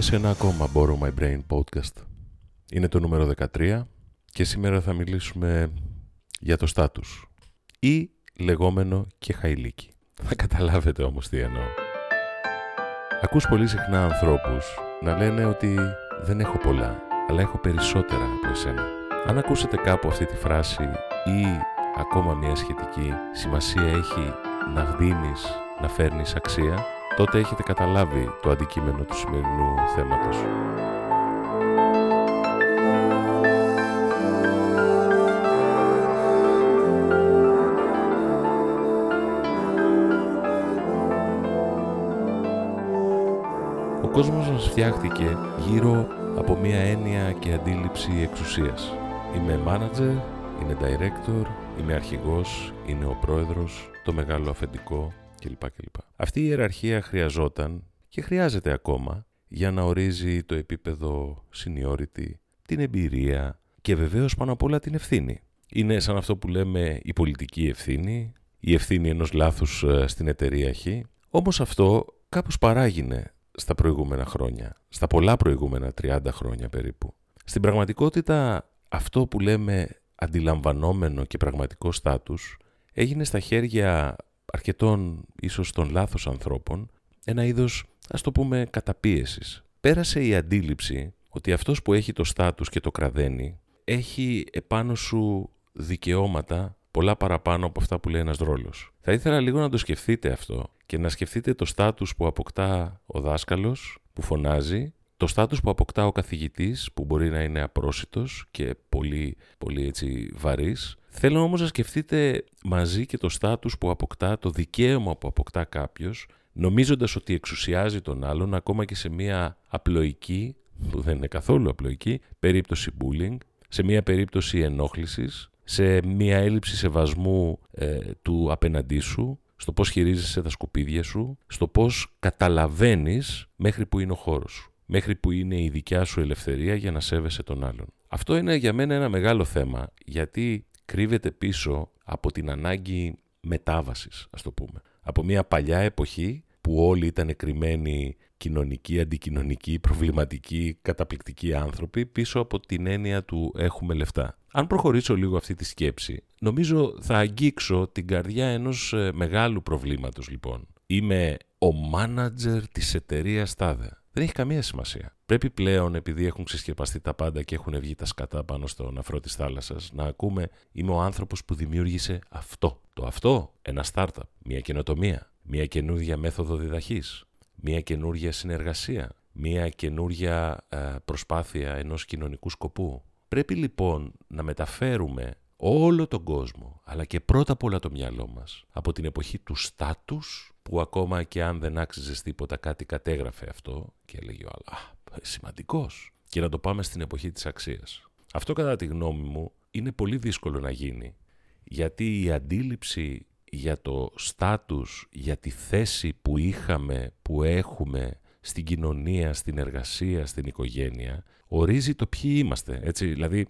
Καλώς ήρθατε σε ένα ακόμα Borrow My Brain podcast. Είναι το νούμερο 13 και σήμερα θα μιλήσουμε για το στάτους ή λεγόμενο και χαϊλίκι. Θα καταλάβετε όμως τι εννοώ. Ακούς πολύ συχνά ανθρώπους να λένε ότι δεν έχω πολλά, αλλά έχω περισσότερα από εσένα. Αν ακούσετε κάπου αυτή τη φράση ή ακόμα μια σχετική σημασία έχει να δίνεις, να φέρνεις αξία, τότε έχετε καταλάβει το αντικείμενο του σημερινού θέματος. Ο κόσμος μας φτιάχτηκε γύρω από μια έννοια και αντίληψη εξουσίας. Είμαι manager, είναι director, είμαι αρχηγός, είναι ο πρόεδρος, το μεγάλο αφεντικό, κλπ. κλπ. Αυτή η ιεραρχία χρειαζόταν και χρειάζεται ακόμα για να ορίζει το επίπεδο seniority, την εμπειρία και βεβαίως πάνω απ' όλα την ευθύνη. Είναι σαν αυτό που λέμε η πολιτική ευθύνη, η ευθύνη ενός λάθους ε, στην εταιρεία Χ. Όμως αυτό κάπως παράγινε στα προηγούμενα χρόνια, στα πολλά προηγούμενα 30 χρόνια περίπου. Στην πραγματικότητα αυτό που λέμε αντιλαμβανόμενο και πραγματικό στάτους έγινε στα χέρια αρκετών ίσως των λάθος ανθρώπων ένα είδος ας το πούμε καταπίεσης. Πέρασε η αντίληψη ότι αυτός που έχει το στάτους και το κραδένει έχει επάνω σου δικαιώματα πολλά παραπάνω από αυτά που λέει ένας ρόλος. Θα ήθελα λίγο να το σκεφτείτε αυτό και να σκεφτείτε το στάτους που αποκτά ο δάσκαλος που φωνάζει, το στάτους που αποκτά ο καθηγητής που μπορεί να είναι απρόσιτος και πολύ, πολύ έτσι βαρύς Θέλω όμως να σκεφτείτε μαζί και το στάτους που αποκτά, το δικαίωμα που αποκτά κάποιος, νομίζοντας ότι εξουσιάζει τον άλλον ακόμα και σε μια απλοϊκή, που δεν είναι καθόλου απλοϊκή, περίπτωση bullying, σε μια περίπτωση ενόχλησης, σε μια έλλειψη σεβασμού ε, του απέναντί σου, στο πώς χειρίζεσαι τα σκουπίδια σου, στο πώς καταλαβαίνεις μέχρι που είναι ο χώρος σου, μέχρι που είναι η δικιά σου ελευθερία για να σέβεσαι τον άλλον. Αυτό είναι για μένα ένα μεγάλο θέμα, γιατί κρύβεται πίσω από την ανάγκη μετάβασης, ας το πούμε. Από μια παλιά εποχή που όλοι ήταν κρυμμένοι κοινωνικοί, αντικοινωνικοί, προβληματικοί, καταπληκτικοί άνθρωποι πίσω από την έννοια του έχουμε λεφτά. Αν προχωρήσω λίγο αυτή τη σκέψη, νομίζω θα αγγίξω την καρδιά ενός ε, μεγάλου προβλήματος λοιπόν. Είμαι ο μάνατζερ της εταιρείας Τάδε. Δεν έχει καμία σημασία. Πρέπει πλέον, επειδή έχουν ξεσκεπαστεί τα πάντα και έχουν βγει τα σκατά πάνω στον αφρό της θάλασσας, να ακούμε Είμαι ο άνθρωπος που δημιούργησε αυτό. Το αυτό, ένα startup, μια καινοτομία, μια καινούργια μέθοδο διδαχής, μια καινούργια συνεργασία, μια καινούργια ε, προσπάθεια ενός κοινωνικού σκοπού. Πρέπει λοιπόν να μεταφέρουμε όλο τον κόσμο, αλλά και πρώτα απ' όλα το μυαλό μας, από την εποχή του στάτους, που ακόμα και αν δεν άξιζες τίποτα κάτι κατέγραφε αυτό και έλεγε ο άλλο σημαντικός» και να το πάμε στην εποχή της αξίας. Αυτό κατά τη γνώμη μου είναι πολύ δύσκολο να γίνει, γιατί η αντίληψη για το στάτους, για τη θέση που είχαμε, που έχουμε στην κοινωνία, στην εργασία, στην οικογένεια, ορίζει το ποιοι είμαστε. Έτσι, δηλαδή, ε,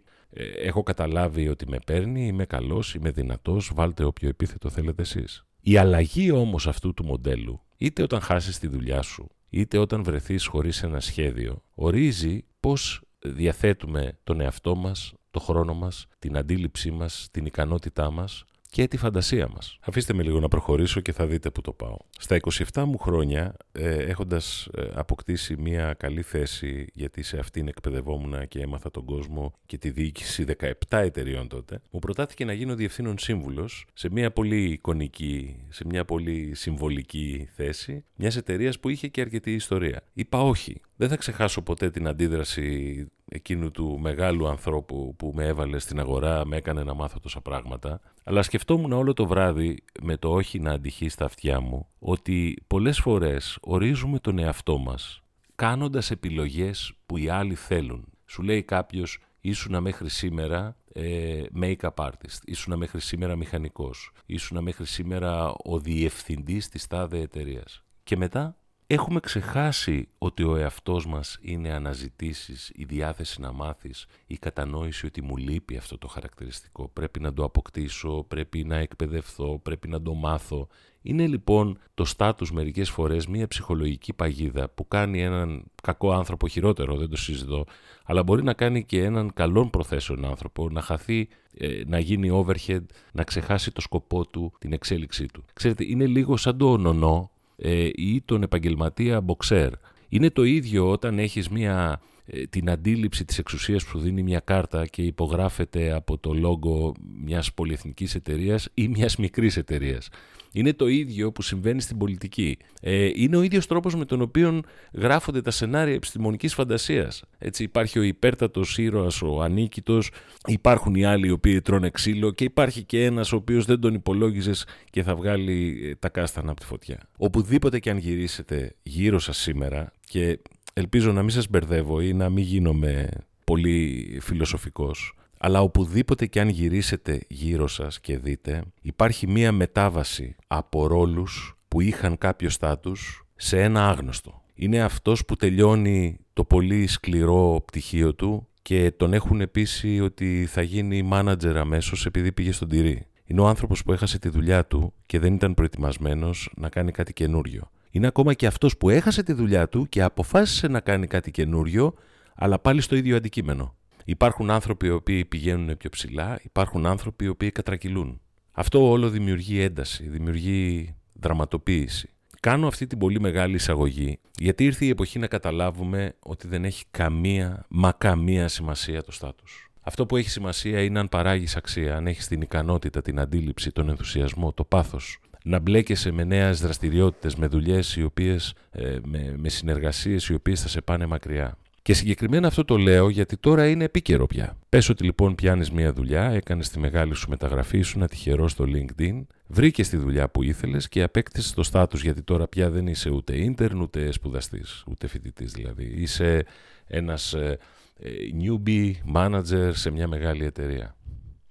έχω καταλάβει ότι με παίρνει, είμαι καλός, είμαι δυνατός, βάλτε όποιο επίθετο θέλετε εσείς. Η αλλαγή όμως αυτού του μοντέλου, είτε όταν χάσεις τη δουλειά σου, είτε όταν βρεθείς χωρίς ένα σχέδιο, ορίζει πώς διαθέτουμε τον εαυτό μας, το χρόνο μας, την αντίληψή μας, την ικανότητά μας και τη φαντασία μας. Αφήστε με λίγο να προχωρήσω και θα δείτε που το πάω. Στα 27 μου χρόνια, ε, έχοντας ε, αποκτήσει μια καλή θέση, γιατί σε αυτήν εκπαιδευόμουν και έμαθα τον κόσμο και τη διοίκηση 17 εταιριών τότε, μου προτάθηκε να γίνω διευθύνων σύμβουλος σε μια πολύ εικονική, σε μια πολύ συμβολική θέση, μιας εταιρείας που είχε και αρκετή ιστορία. Είπα όχι. Δεν θα ξεχάσω ποτέ την αντίδραση εκείνου του μεγάλου ανθρώπου που με έβαλε στην αγορά, με έκανε να μάθω τόσα πράγματα. Αλλά σκεφτόμουν όλο το βράδυ με το όχι να αντυχεί στα αυτιά μου ότι πολλές φορές ορίζουμε τον εαυτό μας κάνοντας επιλογές που οι άλλοι θέλουν. Σου λέει κάποιος ήσουνα μέχρι σήμερα ε, make-up artist, ήσουνα μέχρι σήμερα μηχανικός, ήσουνα μέχρι σήμερα ο διευθυντής της τάδε εταιρείας. Και μετά έχουμε ξεχάσει ότι ο εαυτός μας είναι αναζητήσεις, η διάθεση να μάθεις, η κατανόηση ότι μου λείπει αυτό το χαρακτηριστικό. Πρέπει να το αποκτήσω, πρέπει να εκπαιδευθώ, πρέπει να το μάθω. Είναι λοιπόν το στάτους μερικές φορές μια ψυχολογική παγίδα που κάνει έναν κακό άνθρωπο χειρότερο, δεν το συζητώ, αλλά μπορεί να κάνει και έναν καλόν προθέσεων άνθρωπο να χαθεί, ε, να γίνει overhead, να ξεχάσει το σκοπό του, την εξέλιξή του. Ξέρετε, είναι λίγο σαν το ονονό ε, ή τον επαγγελματία μποξέρ. Είναι το ίδιο όταν έχεις μια, ε, την αντίληψη της εξουσίας που δίνει μια κάρτα και υπογράφεται από το λόγο μιας πολυεθνικής εταιρείας ή μιας μικρής εταιρείας. Είναι το ίδιο που συμβαίνει στην πολιτική. Ε, είναι ο ίδιος τρόπος με τον οποίο γράφονται τα σενάρια επιστημονικής φαντασίας. Έτσι υπάρχει ο υπέρτατος ήρωας, ο ανίκητος, υπάρχουν οι άλλοι οι οποίοι τρώνε ξύλο και υπάρχει και ένας ο οποίος δεν τον υπολόγιζες και θα βγάλει ε, τα κάστανα από τη φωτιά. Οπουδήποτε και αν γυρίσετε γύρω σας σήμερα και ελπίζω να μην σας μπερδεύω ή να μην γίνομαι πολύ φιλοσοφικός, αλλά οπουδήποτε και αν γυρίσετε γύρω σας και δείτε, υπάρχει μία μετάβαση από ρόλους που είχαν κάποιος στάτους σε ένα άγνωστο. Είναι αυτός που τελειώνει το πολύ σκληρό πτυχίο του και τον έχουν πείσει ότι θα γίνει μάνατζερ αμέσως επειδή πήγε στον τυρί. Είναι ο άνθρωπος που έχασε τη δουλειά του και δεν ήταν προετοιμασμένος να κάνει κάτι καινούριο. Είναι ακόμα και αυτός που έχασε τη δουλειά του και αποφάσισε να κάνει κάτι καινούριο, αλλά πάλι στο ίδιο αντικείμενο. Υπάρχουν άνθρωποι οι οποίοι πηγαίνουν πιο ψηλά, υπάρχουν άνθρωποι οι οποίοι κατρακυλούν. Αυτό όλο δημιουργεί ένταση, δημιουργεί δραματοποίηση. Κάνω αυτή την πολύ μεγάλη εισαγωγή γιατί ήρθε η εποχή να καταλάβουμε ότι δεν έχει καμία, μα καμία σημασία το στάτους. Αυτό που έχει σημασία είναι αν παράγεις αξία, αν έχεις την ικανότητα, την αντίληψη, τον ενθουσιασμό, το πάθος, να μπλέκεσαι με νέες δραστηριότητες, με δουλειές, οι οποίες, ε, με, με συνεργασίες οι οποίες θα σε πάνε μακριά. Και συγκεκριμένα αυτό το λέω γιατί τώρα είναι επίκαιρο πια. Πες ότι λοιπόν πιάνεις μια δουλειά, έκανες τη μεγάλη σου μεταγραφή, σου να τυχερό στο LinkedIn, βρήκες τη δουλειά που ήθελες και απέκτησες το στάτους γιατί τώρα πια δεν είσαι ούτε intern ούτε σπουδαστής, ούτε φοιτητής δηλαδή. Είσαι ένας ε, ε, newbie manager σε μια μεγάλη εταιρεία.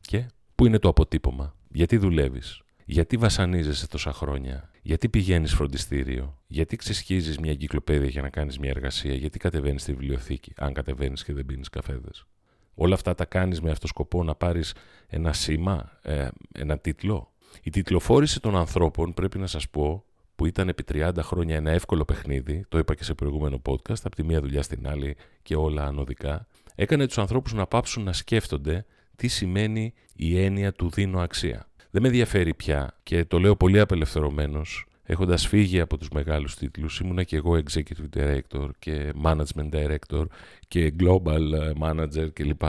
Και; Πού είναι το αποτύπωμα, γιατί δουλεύεις, γιατί βασανίζεσαι τόσα χρόνια, γιατί πηγαίνεις φροντιστήριο, γιατί ξεσχίζεις μια εγκυκλοπαίδεια για να κάνεις μια εργασία, γιατί κατεβαίνεις στη βιβλιοθήκη, αν κατεβαίνεις και δεν πίνεις καφέδες; Όλα αυτά τα κάνεις με αυτό σκοπό να πάρεις ένα σήμα, ε, ένα τίτλο; Η τιτλοφόρηση των ανθρώπων, πρέπει να σας πω, που ήταν επί 30 χρόνια ένα εύκολο παιχνίδι, το είπα και σε προηγούμενο podcast, από τη μία δουλειά στην άλλη και όλα ανωδικά, έκανε τους ανθρώπους να πάψουν να σκέφτονται τι σημαίνει η έννοια του δίνω αξία. Δεν με ενδιαφέρει πια και το λέω πολύ απελευθερωμένος, έχοντας φύγει από τους μεγάλους τίτλους. Ήμουνα και εγώ executive director και management director και global ε, manager κλπ.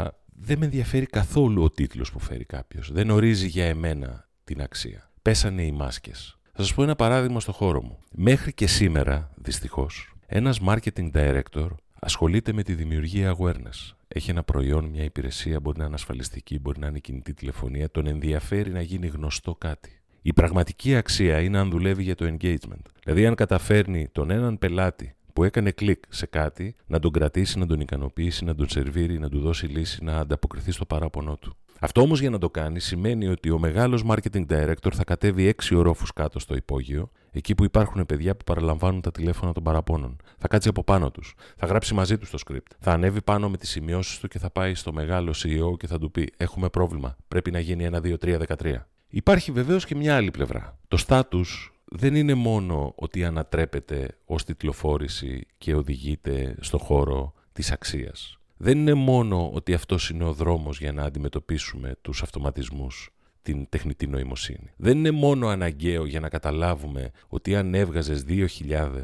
Δεν με ενδιαφέρει καθόλου ο τίτλος που φέρει κάποιος. Δεν ορίζει για εμένα την αξία. Πέσανε οι μάσκες. Θα σας πω ένα παράδειγμα στο χώρο μου. Μέχρι και σήμερα, δυστυχώς, ένας marketing director ασχολείται με τη δημιουργία awareness έχει ένα προϊόν, μια υπηρεσία, μπορεί να είναι ασφαλιστική, μπορεί να είναι κινητή τηλεφωνία, τον ενδιαφέρει να γίνει γνωστό κάτι. Η πραγματική αξία είναι αν δουλεύει για το engagement. Δηλαδή, αν καταφέρνει τον έναν πελάτη που έκανε κλικ σε κάτι να τον κρατήσει, να τον ικανοποιήσει, να τον σερβίρει, να του δώσει λύση, να ανταποκριθεί στο παράπονό του. Αυτό όμως για να το κάνει σημαίνει ότι ο μεγάλος marketing director θα κατέβει έξι ορόφους κάτω στο υπόγειο, εκεί που υπάρχουν παιδιά που παραλαμβάνουν τα τηλέφωνα των παραπώνων. Θα κάτσει από πάνω τους. Θα γράψει μαζί τους το script. Θα ανέβει πάνω με τις σημειώσεις του και θα πάει στο μεγάλο CEO και θα του πει: Έχουμε πρόβλημα. Πρέπει να γίνει ένα, 2, 3, 13. Υπάρχει βεβαίως και μια άλλη πλευρά. Το status δεν είναι μόνο ότι ανατρέπεται ως τιτλοφόρηση και οδηγείται στο χώρο της αξίας δεν είναι μόνο ότι αυτός είναι ο δρόμος για να αντιμετωπίσουμε τους αυτοματισμούς, την τεχνητή νοημοσύνη. Δεν είναι μόνο αναγκαίο για να καταλάβουμε ότι αν έβγαζες 2.000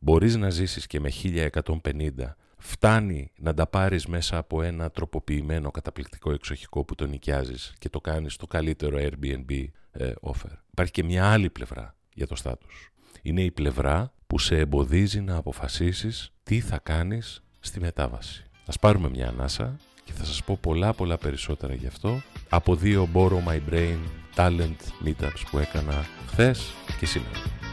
μπορείς να ζήσεις και με 1.150 φτάνει να τα πάρεις μέσα από ένα τροποποιημένο καταπληκτικό εξοχικό που το νοικιάζεις και το κάνεις το καλύτερο Airbnb ε, offer. Υπάρχει και μια άλλη πλευρά για το στάτους. Είναι η πλευρά που σε εμποδίζει να αποφασίσεις τι θα κάνεις στη μετάβαση. Ας πάρουμε μια ανάσα και θα σας πω πολλά πολλά περισσότερα γι' αυτό από δύο Borrow My Brain Talent Meetups που έκανα χθες και σήμερα.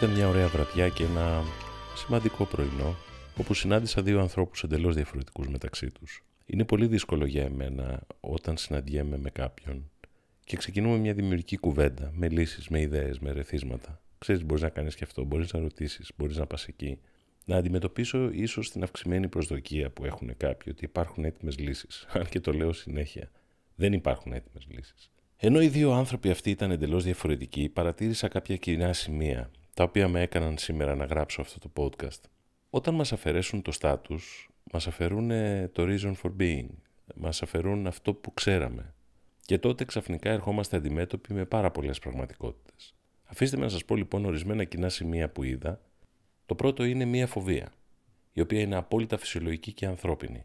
Ήταν μια ωραία βραδιά και ένα σημαντικό πρωινό, όπου συνάντησα δύο ανθρώπους εντελώς διαφορετικούς μεταξύ τους. Είναι πολύ δύσκολο για εμένα όταν συναντιέμαι με κάποιον και ξεκινούμε μια δημιουργική κουβέντα με λύσεις, με ιδέες, με ρεθίσματα. Ξέρεις, μπορείς να κάνεις και αυτό, μπορείς να ρωτήσεις, μπορείς να πας εκεί. Να αντιμετωπίσω ίσως την αυξημένη προσδοκία που έχουν κάποιοι ότι υπάρχουν έτοιμες λύσεις, αν και το λέω συνέχεια. Δεν υπάρχουν έτοιμες λύσεις. Ενώ οι δύο άνθρωποι αυτοί ήταν εντελώς διαφορετικοί, παρατήρησα κάποια κοινά σημεία τα οποία με έκαναν σήμερα να γράψω αυτό το podcast. Όταν μας αφαιρέσουν το στάτους, μας αφαιρούν το reason for being, μας αφαιρούν αυτό που ξέραμε. Και τότε ξαφνικά ερχόμαστε αντιμέτωποι με πάρα πολλές πραγματικότητες. Αφήστε με να σας πω λοιπόν ορισμένα κοινά σημεία που είδα. Το πρώτο είναι μία φοβία, η οποία είναι απόλυτα φυσιολογική και ανθρώπινη.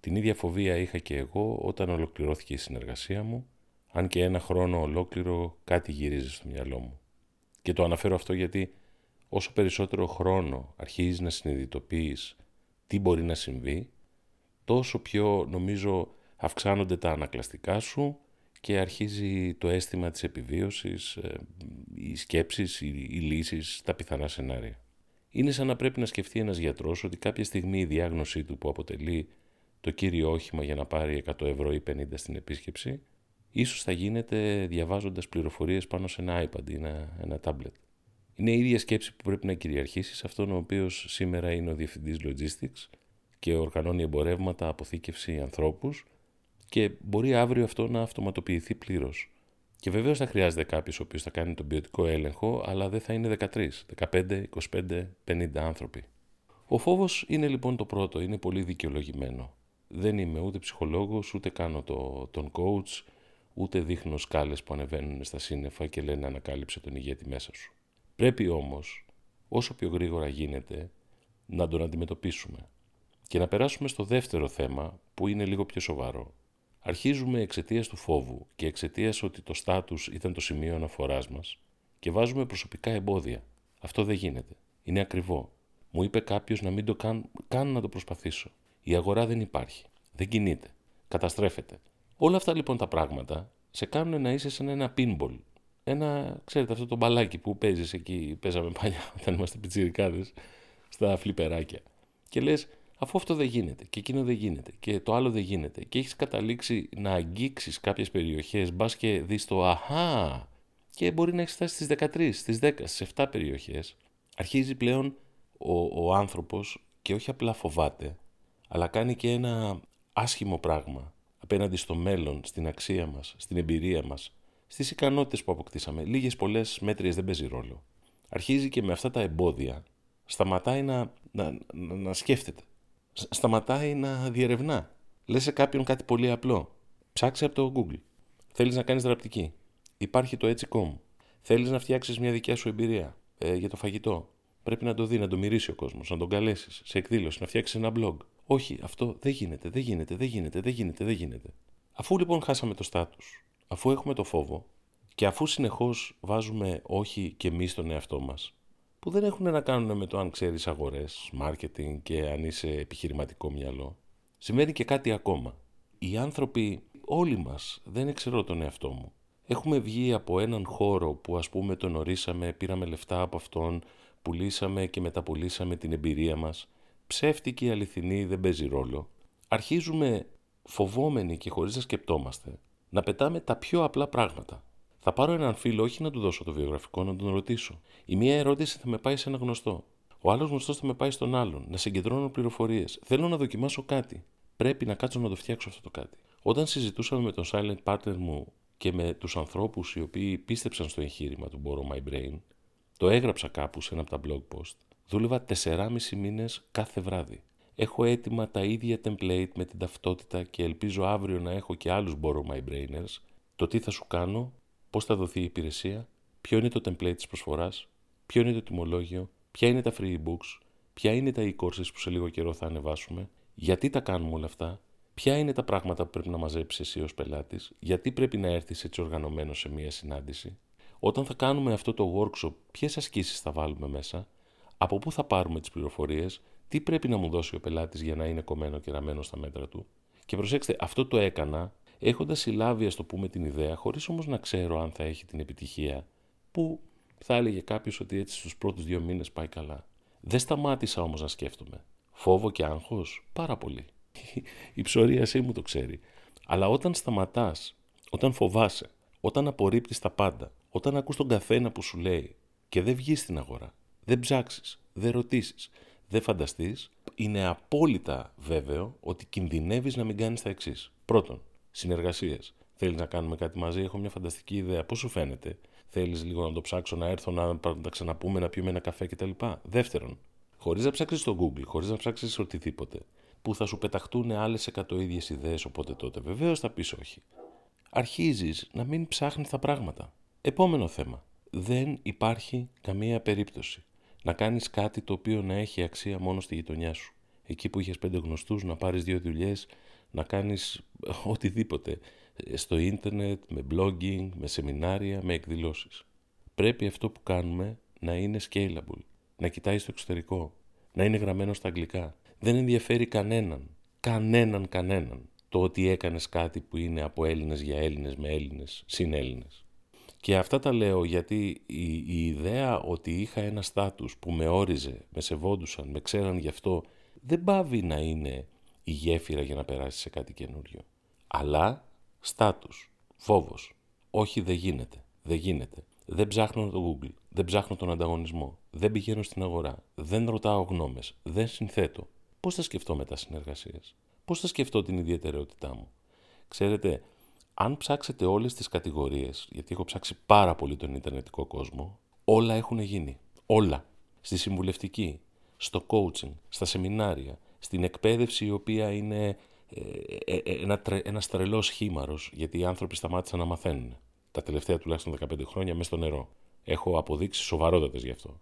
Την ίδια φοβία είχα και εγώ όταν ολοκληρώθηκε η συνεργασία μου, αν και ένα χρόνο ολόκληρο κάτι γυρίζει στο μυαλό μου. Και το αναφέρω αυτό γιατί όσο περισσότερο χρόνο αρχίζεις να συνειδητοποιείς τι μπορεί να συμβεί, τόσο πιο νομίζω αυξάνονται τα ανακλαστικά σου και αρχίζει το αίσθημα της επιβίωσης, ε, οι σκέψεις, οι, οι λύσεις, τα πιθανά σενάρια. Είναι σαν να πρέπει να σκεφτεί ένας γιατρός ότι κάποια στιγμή η διάγνωσή του που αποτελεί το κύριο όχημα για να πάρει 100 ευρώ ή 50 στην επίσκεψη ίσως θα γίνεται διαβάζοντας πληροφορίες πάνω σε ένα iPad ή ένα, ένα tablet. Είναι η ίδια σκέψη που πρέπει να κυριαρχήσει σε αυτόν ο οποίος σήμερα είναι ο διευθυντής logistics και οργανώνει εμπορεύματα, αποθήκευση ανθρώπους και μπορεί αύριο αυτό να αυτοματοποιηθεί πλήρως. Και βεβαίως θα χρειάζεται κάποιος ο οποίος θα κάνει τον ποιοτικό έλεγχο, αλλά δεν θα είναι 13, 15, 25, 50 άνθρωποι. Ο φόβος είναι λοιπόν το πρώτο, είναι πολύ δικαιολογημένο. Δεν είμαι ούτε ψυχολόγος, ούτε κάνω το, τον coach, ούτε δείχνω σκάλες που ανεβαίνουν στα σύννεφα και λένε ανακάλυψε τον ηγέτη μέσα σου. Πρέπει όμως, όσο πιο γρήγορα γίνεται, να τον αντιμετωπίσουμε. Και να περάσουμε στο δεύτερο θέμα που είναι λίγο πιο σοβαρό. Αρχίζουμε εξαιτίας του φόβου και εξαιτίας ότι το στάτους ήταν το σημείο αναφοράς μας και βάζουμε προσωπικά εμπόδια. Αυτό δεν γίνεται. Είναι ακριβό. Μου είπε κάποιος να μην το καν, καν να το προσπαθήσω. Η αγορά δεν υπάρχει. Δεν κινείται. Καταστρέφεται. Όλα αυτά λοιπόν τα πράγματα σε κάνουν να είσαι σαν ένα pinball. Ένα, ξέρετε, αυτό το μπαλάκι που παίζεις εκεί, παίζαμε παλιά όταν είμαστε πιτσιρικάδες, στα φλιπεράκια. Και λες, αφού αυτό δεν γίνεται και εκείνο δεν γίνεται και το άλλο δεν γίνεται και έχεις καταλήξει να αγγίξεις κάποιες περιοχές, μπας και δεις το αχά, και μπορεί να έχεις φτάσει στις 13, στις 10, στις 7 περιοχές, αρχίζει πλέον ο, ο άνθρωπος και όχι απλά φοβάται, αλλά κάνει και ένα άσχημο πράγμα απέναντι στο μέλλον, στην αξία μας, στην εμπειρία μας, στις ικανότητες που αποκτήσαμε. Λίγες πολλές μέτριες δεν παίζει ρόλο. Αρχίζει και με αυτά τα εμπόδια, σταματάει να, να, να, να σκέφτεται. Σταματάει να διερευνά. Λες σε κάποιον κάτι πολύ απλό. Ψάξε από το Google. Θέλεις να κάνεις δραπτική. Υπάρχει το έτσι.com. Θέλεις να φτιάξεις μια δικιά σου εμπειρία ε, για το φαγητό. Πρέπει να το δει, να το μυρίσει ο κόσμος, να τον καλέσεις σε εκδήλωση, να φτιάξεις ένα blog. Όχι, αυτό δεν γίνεται, δεν γίνεται, δεν γίνεται, δεν γίνεται, δεν γίνεται. Αφού λοιπόν χάσαμε το στάτους, αφού έχουμε το φόβο και αφού συνεχώς βάζουμε όχι και εμείς στον εαυτό μας, που δεν έχουν να κάνουν με το αν ξέρεις αγορές, marketing και αν είσαι επιχειρηματικό μυαλό, συμβαίνει και κάτι ακόμα. Οι άνθρωποι, όλοι μας, δεν εξαιρώ τον εαυτό μου, έχουμε βγει από έναν χώρο που ας πούμε τον ορίσαμε, πήραμε λεφτά από αυτόν, πουλήσαμε και μεταπουλήσαμε την εμπειρία μας, ψεύτικη αληθινή δεν παίζει ρόλο, αρχίζουμε φοβόμενοι και χωρίς να σκεπτόμαστε να πετάμε τα πιο απλά πράγματα. Θα πάρω έναν φίλο, όχι να του δώσω το βιογραφικό, να τον ρωτήσω. Η μία ερώτηση θα με πάει σε ένα γνωστό. Ο άλλος γνωστός θα με πάει στον άλλον. Να συγκεντρώνω πληροφορίες. Θέλω να δοκιμάσω κάτι. Πρέπει να κάτσω να το φτιάξω αυτό το κάτι. Όταν συζητούσαμε με τον silent partner μου και με τους ανθρώπους οι οποίοι πίστεψαν στο εγχείρημα του Borrow My Brain, Το έγραψα κάπου σε ένα από τα blog post. Δούλευα 4,5 μήνες κάθε βράδυ. Έχω έτοιμα τα ίδια template με την ταυτότητα και ελπίζω αύριο να έχω και άλλους borrow my brainers. Το τι θα σου κάνω, πώς θα δοθεί η υπηρεσία, ποιο είναι το template της προσφοράς, ποιο είναι το τιμολόγιο, ποια είναι τα free books, ποια είναι τα e-courses που σε λίγο καιρό θα ανεβάσουμε, γιατί τα κάνουμε όλα αυτά, ποια είναι τα πράγματα που πρέπει να μαζέψεις εσύ ως πελάτης, γιατί πρέπει να έρθεις έτσι οργανωμένος σε μία συνάντηση, όταν θα κάνουμε αυτό το workshop, ποιες ασκήσεις θα βάλουμε μέσα, από πού θα πάρουμε τις πληροφορίες, τι πρέπει να μου δώσει ο πελάτης για να είναι κομμένο και ραμμένο στα μέτρα του; Και προσέξτε, αυτό το έκανα έχοντας συλλάβει, ας το πούμε, την ιδέα, χωρίς όμως να ξέρω αν θα έχει την επιτυχία που θα έλεγε κάποιος ότι έτσι στους πρώτους δύο μήνες πάει καλά. Δεν σταμάτησα όμως να σκέφτομαι. Φόβο και άγχος, πάρα πολύ. Η ψωρίασή μου το ξέρει. Αλλά όταν σταματάς, όταν φοβάσαι, όταν απορρίπτεις τα πάντα, όταν ακούς τον καθένα που σου λέει και δεν βγεις στην αγορά, δεν ψάξεις, δεν ρωτήσεις, δεν φανταστείς, είναι απόλυτα βέβαιο ότι κινδυνεύεις να μην κάνεις τα εξής. Πρώτον, συνεργασίες. Θέλεις να κάνουμε κάτι μαζί, έχω μια φανταστική ιδέα. Πώς σου φαίνεται, Θέλεις λίγο να το ψάξω, να έρθω να τα ξαναπούμε, να πιούμε ένα καφέ κτλ. Δεύτερον, χωρίς να ψάξεις στο Google, χωρίς να ψάξεις οτιδήποτε, που θα σου πεταχτούν άλλες 100 ίδιες ιδέες, οπότε τότε βεβαίως θα πεις όχι. Αρχίζεις να μην ψάχνεις τα πράγματα. Επόμενο θέμα. Δεν υπάρχει καμία περίπτωση να κάνεις κάτι το οποίο να έχει αξία μόνο στη γειτονιά σου. Εκεί που είχες πέντε γνωστούς, να πάρεις δύο δουλειές, να κάνεις οτιδήποτε στο ίντερνετ, με blogging, με σεμινάρια, με εκδηλώσεις. Πρέπει αυτό που κάνουμε να είναι scalable, να κοιτάει στο εξωτερικό, να είναι γραμμένο στα αγγλικά. Δεν ενδιαφέρει κανέναν, κανέναν κανέναν, το ότι έκανες κάτι που είναι από Έλληνες για Έλληνες με Έλληνες, συν Έλληνες. Και αυτά τα λέω γιατί η, η ιδέα ότι είχα ένα στάτους που με όριζε, με σεβόντουσαν, με ξέραν γι' αυτό, δεν πάβει να είναι η γέφυρα για να περάσει σε κάτι καινούριο. Αλλά Στάτους. Φόβος. Όχι δεν γίνεται. Δεν γίνεται. Δεν ψάχνω το Google. Δεν ψάχνω τον ανταγωνισμό. Δεν πηγαίνω στην αγορά. Δεν ρωτάω γνώμες. Δεν συνθέτω. Πώς θα σκεφτώ μετά συνεργασίες; Πώς θα σκεφτώ την ιδιαιτερότητά μου; Ξέρετε, αν ψάξετε όλες τις κατηγορίες, γιατί έχω ψάξει πάρα πολύ τον Ιντερνετικό κόσμο, όλα έχουν γίνει. Όλα. Στη συμβουλευτική, στο coaching, στα σεμινάρια, στην εκπαίδευση η οποία είναι ε, ε, ε, ένα, τρε, ένας τρελός χήμαρος, γιατί οι άνθρωποι σταμάτησαν να μαθαίνουν. Τα τελευταία τουλάχιστον 15 χρόνια μέσα στο νερό. Έχω αποδείξεις σοβαρότατες γι' αυτό.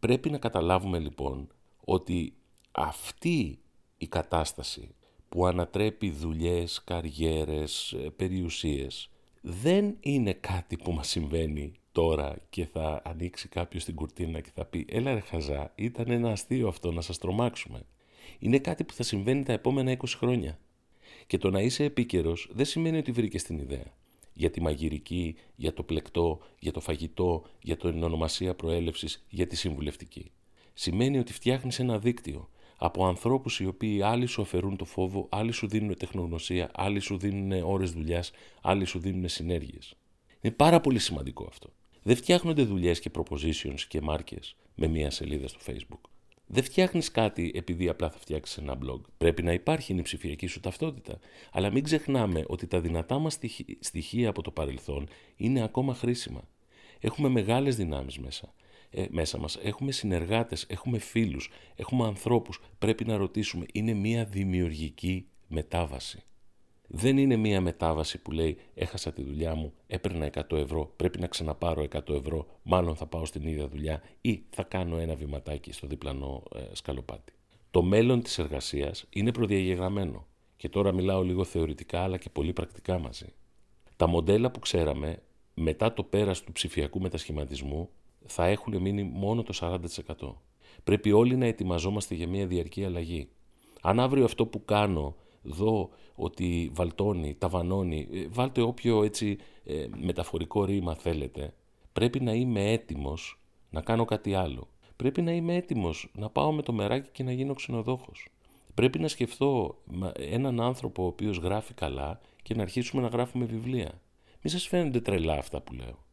Πρέπει να καταλάβουμε λοιπόν ότι αυτή η κατάσταση που ανατρέπει δουλειές, καριέρες, περιουσίες δεν είναι κάτι που μας συμβαίνει τώρα και θα ανοίξει κάποιος την κουρτίνα και θα πει «Έλα ρε χαζά, ήταν ένα αστείο αυτό να σας τρομάξουμε». Είναι κάτι που θα συμβαίνει τα επόμενα 20 χρόνια. Και το να είσαι επίκαιρος δεν σημαίνει ότι βρήκες την ιδέα. Για τη μαγειρική, για το πλεκτό, για το φαγητό, για την ονομασία προέλευσης, για τη συμβουλευτική. Σημαίνει ότι φτιάχνεις ένα δίκτυο από ανθρώπους οι οποίοι άλλοι σου αφαιρούν το φόβο, άλλοι σου δίνουν τεχνογνωσία, άλλοι σου δίνουν ώρες δουλειάς, άλλοι σου δίνουν συνέργειες. Είναι πάρα πολύ σημαντικό αυτό. Δεν φτιάχνονται δουλειές και propositions και μάρκες με μία σελίδα στο Facebook. Δεν φτιάχνεις κάτι επειδή απλά θα φτιάξεις ένα blog. Πρέπει να υπάρχει η ψηφιακή σου ταυτότητα. Αλλά μην ξεχνάμε ότι τα δυνατά μας στοιχεία από το παρελθόν είναι ακόμα χρήσιμα. Έχουμε μεγάλες δυνάμεις μέσα. Ε, μέσα μας. Έχουμε συνεργάτες, έχουμε φίλους, έχουμε ανθρώπους. Πρέπει να ρωτήσουμε, είναι μια δημιουργική μετάβαση. Δεν είναι μία μετάβαση που λέει έχασα τη δουλειά μου, έπαιρνα 100 ευρώ, πρέπει να ξαναπάρω 100 ευρώ, μάλλον θα πάω στην ίδια δουλειά ή θα κάνω ένα βηματάκι στο διπλανό ε, σκαλοπάτι. Το μέλλον της εργασίας είναι προδιαγεγραμμένο και τώρα μιλάω λίγο θεωρητικά αλλά και πολύ πρακτικά μαζί. Τα μοντέλα που ξέραμε μετά το πέρας του ψηφιακού μετασχηματισμού θα έχουν μείνει μόνο το 40%. Πρέπει όλοι να ετοιμαζόμαστε για μια διαρκή αλλαγή. Αν αύριο αυτό που κάνω δω ότι βαλτώνει, ταβανώνει, ε, βάλτε όποιο έτσι ε, μεταφορικό ρήμα θέλετε, πρέπει να είμαι έτοιμος να κάνω κάτι άλλο. Πρέπει να είμαι έτοιμος να πάω με το μεράκι και να γίνω ξενοδόχος. Πρέπει να σκεφτώ έναν άνθρωπο ο οποίος γράφει καλά και να αρχίσουμε να γράφουμε βιβλία. Μη σας φαίνονται τρελά αυτά που λέω.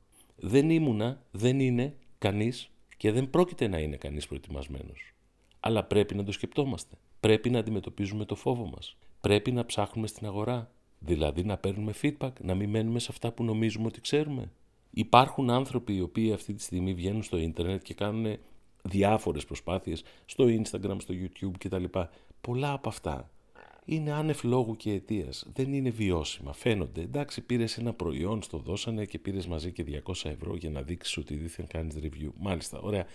Δεν ήμουνα, δεν είναι κανείς και δεν πρόκειται να είναι κανείς προετοιμασμένος. Αλλά πρέπει να το σκεπτόμαστε. Πρέπει να αντιμετωπίζουμε το φόβο μας πρέπει να ψάχνουμε στην αγορά. Δηλαδή να παίρνουμε feedback, να μην μένουμε σε αυτά που νομίζουμε ότι ξέρουμε. Υπάρχουν άνθρωποι οι οποίοι αυτή τη στιγμή βγαίνουν στο ίντερνετ και κάνουν διάφορες προσπάθειες στο Instagram, στο YouTube κτλ. Πολλά από αυτά είναι άνευ λόγου και αιτίας. Δεν είναι βιώσιμα. Φαίνονται. Εντάξει, πήρες ένα προϊόν, στο δώσανε και πήρες μαζί και 200 ευρώ για να δείξεις ότι δίθεν κάνεις review. Μάλιστα, ωραία.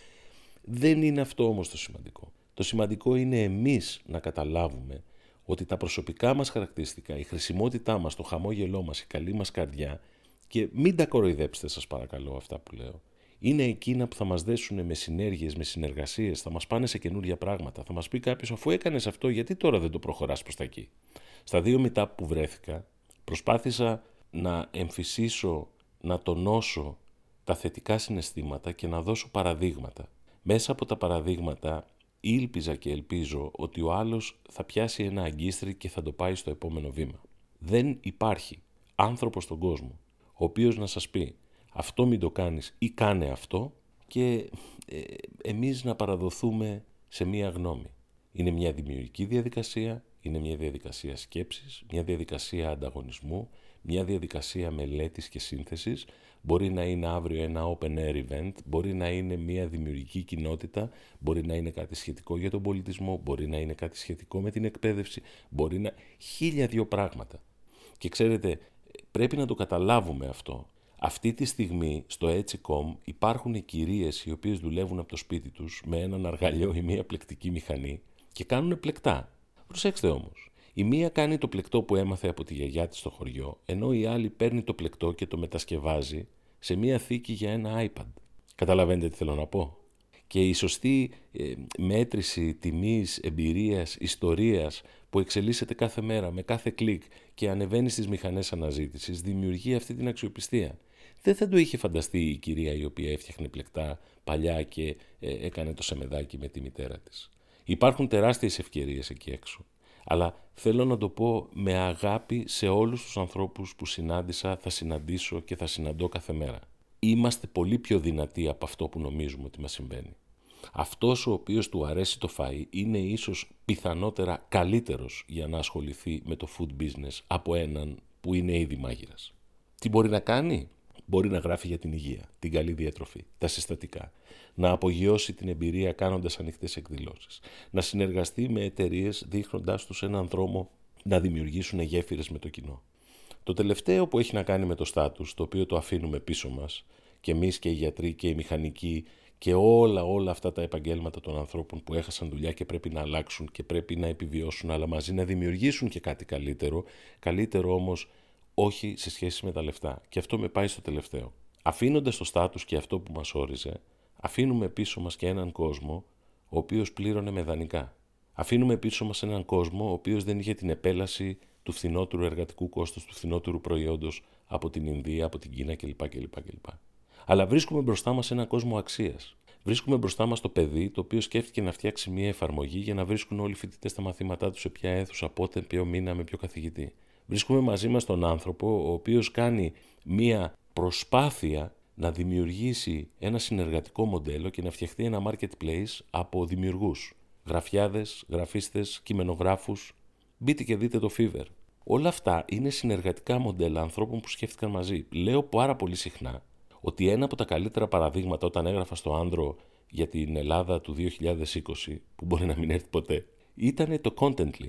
Δεν είναι αυτό όμως το σημαντικό. Το σημαντικό είναι εμείς να καταλάβουμε ότι τα προσωπικά μας χαρακτηριστικά, η χρησιμότητά μας, το χαμόγελό μας, η καλή μας καρδιά και μην τα κοροϊδέψετε σας παρακαλώ αυτά που λέω είναι εκείνα που θα μας δέσουν με συνέργειες, με συνεργασίες, θα μας πάνε σε καινούργια πράγματα. Θα μας πει κάποιος, αφού έκανες αυτό, γιατί τώρα δεν το προχωράς προς τα εκεί; Στα δύο μετά που βρέθηκα, προσπάθησα να εμφυσίσω, να τονώσω τα θετικά συναισθήματα και να δώσω παραδείγματα. Μέσα από τα παραδείγματα ήλπιζα και ελπίζω ότι ο άλλος θα πιάσει ένα αγκίστρι και θα το πάει στο επόμενο βήμα. Δεν υπάρχει άνθρωπος στον κόσμο ο οποίος να σας πει αυτό μην το κάνεις ή κάνε αυτό και ε, εμείς να παραδοθούμε σε μία γνώμη. Είναι μια δημιουργική διαδικασία, είναι μια διαδικασία σκέψης, μια διαδικασία ανταγωνισμού, μια διαδικασία μελέτης και σύνθεσης. Μπορεί να είναι αύριο ένα open air event, μπορεί να είναι μια δημιουργική κοινότητα, μπορεί να είναι κάτι σχετικό για τον πολιτισμό, μπορεί να είναι κάτι σχετικό με την εκπαίδευση, μπορεί να... χίλια δύο πράγματα. Και ξέρετε, πρέπει να το καταλάβουμε αυτό αυτή τη στιγμή στο Etsy.com υπάρχουν κυρίες οι οποίες δουλεύουν από το σπίτι τους με έναν αργαλιό ή μία πλεκτική μηχανή και κάνουν πλεκτά. Προσέξτε όμως, η μία κάνει το πλεκτό που έμαθε από τη γιαγιά της στο χωριό, ενώ η άλλη παίρνει το πλεκτό και το μετασκευάζει σε μία θήκη για ένα iPad. Καταλαβαίνετε τι θέλω να πω; Και η σωστή ε, μέτρηση τιμής, εμπειρίας, ιστορίας που εξελίσσεται κάθε μέρα με κάθε κλικ και ανεβαίνει στις μηχανές αναζήτησης δημιουργεί αυτή την αξιοπιστία δεν θα το είχε φανταστεί η κυρία η οποία έφτιαχνε πλεκτά παλιά και ε, έκανε το σεμεδάκι με τη μητέρα της. Υπάρχουν τεράστιες ευκαιρίες εκεί έξω. Αλλά θέλω να το πω με αγάπη σε όλους τους ανθρώπους που συνάντησα, θα συναντήσω και θα συναντώ κάθε μέρα. Είμαστε πολύ πιο δυνατοί από αυτό που νομίζουμε ότι μας συμβαίνει. Αυτός ο οποίος του αρέσει το φαΐ είναι ίσως πιθανότερα καλύτερος για να ασχοληθεί με το food business από έναν που είναι ήδη μάγειρας. Τι μπορεί να κάνει; Μπορεί να γράφει για την υγεία, την καλή διατροφή, τα συστατικά, να απογειώσει την εμπειρία κάνοντας ανοιχτές εκδηλώσεις, να συνεργαστεί με εταιρείες δείχνοντάς τους έναν δρόμο να δημιουργήσουν γέφυρες με το κοινό. Το τελευταίο που έχει να κάνει με το στάτους, το οποίο το αφήνουμε πίσω μας, και εμείς και οι γιατροί και οι μηχανικοί και όλα όλα αυτά τα επαγγέλματα των ανθρώπων που έχασαν δουλειά και πρέπει να αλλάξουν και πρέπει να επιβιώσουν, αλλά μαζί να δημιουργήσουν και κάτι καλύτερο, καλύτερο όμως όχι σε σχέση με τα λεφτά. Και αυτό με πάει στο τελευταίο. Αφήνοντας το στάτους και αυτό που μας όριζε, αφήνουμε πίσω μας και έναν κόσμο ο οποίος πλήρωνε με δανεικά. Αφήνουμε πίσω μας έναν κόσμο ο οποίος δεν είχε την επέλαση του φθηνότερου εργατικού κόστους, του φθηνότερου προϊόντος από την Ινδία, από την Κίνα κλπ. κλπ, κλπ. Αλλά βρίσκουμε μπροστά μας έναν κόσμο αξίας. Βρίσκουμε μπροστά μας το παιδί το οποίο σκέφτηκε να φτιάξει μια εφαρμογή για να βρίσκουν όλοι οι φοιτητές τα μαθήματά του σε ποια αίθουσα, πότε, ποιο μήνα, με ποιο καθηγητή. Βρίσκουμε μαζί μας τον άνθρωπο ο οποίος κάνει μία προσπάθεια να δημιουργήσει ένα συνεργατικό μοντέλο και να φτιαχτεί ένα marketplace από δημιουργούς, γραφιάδες, γραφίστες, κειμενογράφους. Μπείτε και δείτε το Fever. Όλα αυτά είναι συνεργατικά μοντέλα ανθρώπων που σκέφτηκαν μαζί. Λέω πάρα πολύ συχνά ότι ένα από τα καλύτερα παραδείγματα όταν έγραφα στο Άντρο για την Ελλάδα του 2020, που μπορεί να μην έρθει ποτέ, ήταν το Contently.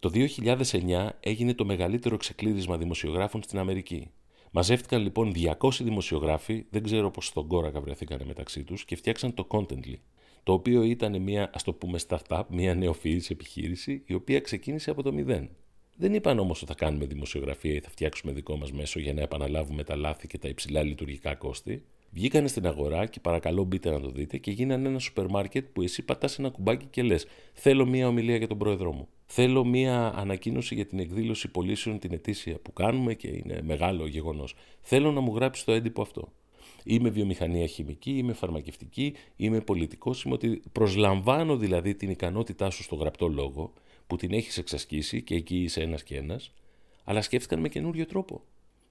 Το 2009 έγινε το μεγαλύτερο ξεκλείδισμα δημοσιογράφων στην Αμερική. Μαζεύτηκαν λοιπόν 200 δημοσιογράφοι, δεν ξέρω πώς στον κόρακα βρεθήκαν μεταξύ τους, και φτιάξαν το Contently, το οποίο ήταν μια, ας το πούμε, startup, μια νεοφυής επιχείρηση, η οποία ξεκίνησε από το μηδέν. Δεν είπαν όμως ότι θα κάνουμε δημοσιογραφία ή θα φτιάξουμε δικό μας μέσο για να επαναλάβουμε τα λάθη και τα υψηλά λειτουργικά κόστη. Βγήκανε στην αγορά και παρακαλώ μπείτε να το δείτε και γίνανε ένα σούπερ μάρκετ που εσύ πατάς ένα κουμπάκι και λες: Θέλω μία ομιλία για τον πρόεδρό μου. Θέλω μία ανακοίνωση για την εκδήλωση πωλήσεων την ετήσια που κάνουμε και είναι μεγάλο γεγονός. Θέλω να μου γράψει το έντυπο αυτό. Είμαι βιομηχανία χημική, είμαι φαρμακευτική, είμαι πολιτικός. Είμαι ότι προσλαμβάνω δηλαδή την ικανότητά σου στο γραπτό λόγο που την έχεις εξασκήσει και εκεί είσαι ένας και ένας, αλλά σκέφτηκαν με καινούριο τρόπο.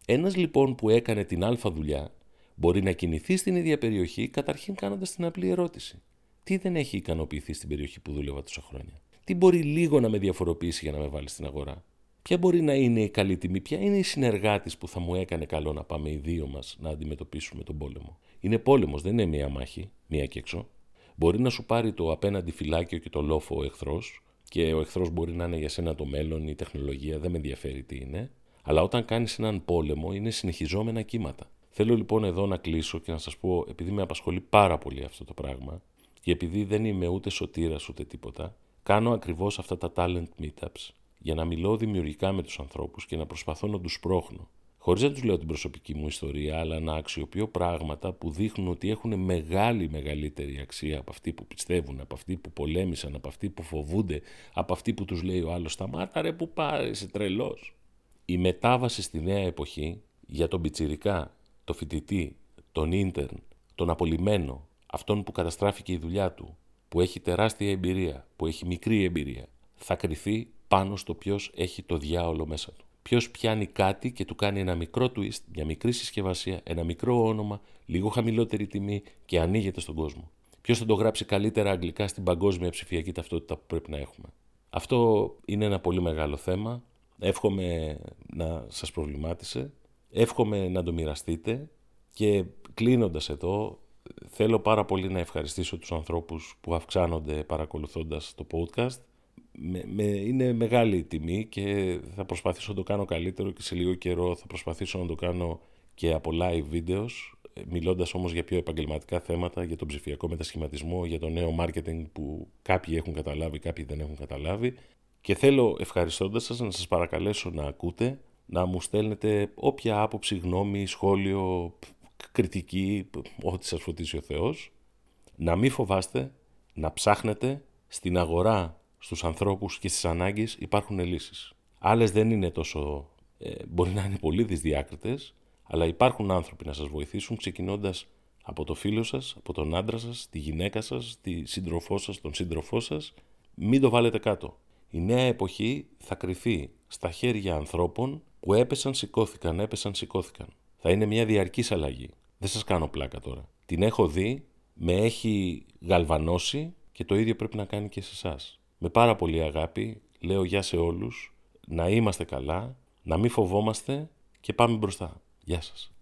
Ένας λοιπόν που έκανε την Α δουλειά μπορεί να κινηθεί στην ίδια περιοχή καταρχήν κάνοντας την απλή ερώτηση. Τι δεν έχει ικανοποιηθεί στην περιοχή που δούλευα τόσα χρόνια; Τι μπορεί λίγο να με διαφοροποιήσει για να με βάλεις στην αγορά; Ποια μπορεί να είναι η καλή τιμή, ποια είναι η συνεργάτης που θα μου έκανε καλό να πάμε οι δύο μας να αντιμετωπίσουμε τον πόλεμο; Είναι πόλεμος, δεν είναι μία μάχη, μία και έξω. Μπορεί να σου πάρει το απέναντι φυλάκιο και το λόφο ο εχθρός, και ο εχθρός μπορεί να είναι για σένα το μέλλον, η τεχνολογία, δεν με ενδιαφέρει τι είναι. Αλλά όταν κάνεις έναν πόλεμο, είναι συνεχιζόμενα κύματα. Θέλω λοιπόν εδώ να κλείσω και να σας πω, επειδή με απασχολεί πάρα πολύ αυτό το πράγμα, και επειδή δεν είμαι ούτε σωτήρας ούτε τίποτα, κάνω ακριβώς αυτά τα talent meetups για να μιλώ δημιουργικά με τους ανθρώπους και να προσπαθώ να τους πρόχνω. Χωρίς να τους λέω την προσωπική μου ιστορία, αλλά να αξιοποιώ πράγματα που δείχνουν ότι έχουν μεγάλη μεγαλύτερη αξία από αυτοί που πιστεύουν, από αυτοί που πολέμησαν, από αυτοί που φοβούνται, από αυτοί που τους λέει ο άλλος Σταμάτα ρε που πάρει, είσαι τρελός. Η μετάβαση στη νέα εποχή για τον πιτσιρικά, το φοιτητή, τον ίντερν, τον απολυμμένο, αυτόν που καταστράφηκε η δουλειά του, που έχει τεράστια εμπειρία, που έχει μικρή εμπειρία, θα κριθεί πάνω στο ποιος έχει το διάολο μέσα του. Ποιος πιάνει κάτι και του κάνει ένα μικρό twist, μια μικρή συσκευασία, ένα μικρό όνομα, λίγο χαμηλότερη τιμή και ανοίγεται στον κόσμο. Ποιος θα το γράψει καλύτερα αγγλικά στην παγκόσμια ψηφιακή ταυτότητα που πρέπει να έχουμε. Αυτό είναι ένα πολύ μεγάλο θέμα. Εύχομαι να σας προβλημάτισε. Εύχομαι να το μοιραστείτε. Και κλείνοντας εδώ, θέλω πάρα πολύ να ευχαριστήσω τους ανθρώπους που αυξάνονται παρακολουθώντας το podcast. Με, είναι μεγάλη τιμή και θα προσπαθήσω να το κάνω καλύτερο και σε λίγο καιρό θα προσπαθήσω να το κάνω και από live videos μιλώντας όμως για πιο επαγγελματικά θέματα, για τον ψηφιακό μετασχηματισμό, για το νέο marketing που κάποιοι έχουν καταλάβει, κάποιοι δεν έχουν καταλάβει. Και θέλω ευχαριστώντας σας να σας παρακαλέσω να ακούτε, να μου στέλνετε όποια άποψη, γνώμη, σχόλιο, κριτική, ό,τι σας φωτίσει ο Θεός, να μην φοβάστε, να ψάχνετε στην αγορά στους ανθρώπους και στις ανάγκες υπάρχουν λύσεις. Άλλες δεν είναι τόσο, ε, μπορεί να είναι πολύ δυσδιάκριτες, αλλά υπάρχουν άνθρωποι να σας βοηθήσουν ξεκινώντας από το φίλο σας, από τον άντρα σας, τη γυναίκα σας, τη σύντροφό σας, τον σύντροφό σας. Μην το βάλετε κάτω. Η νέα εποχή θα κρυθεί στα χέρια ανθρώπων που έπεσαν, σηκώθηκαν, έπεσαν, σηκώθηκαν. Θα είναι μια διαρκής αλλαγή. Δεν σας κάνω πλάκα τώρα. Την έχω δει, με έχει γαλβανώσει και το ίδιο πρέπει να κάνει και σε εσάς. Με πάρα πολύ αγάπη λέω γεια σε όλους, να είμαστε καλά, να μην φοβόμαστε και πάμε μπροστά. Γεια σας.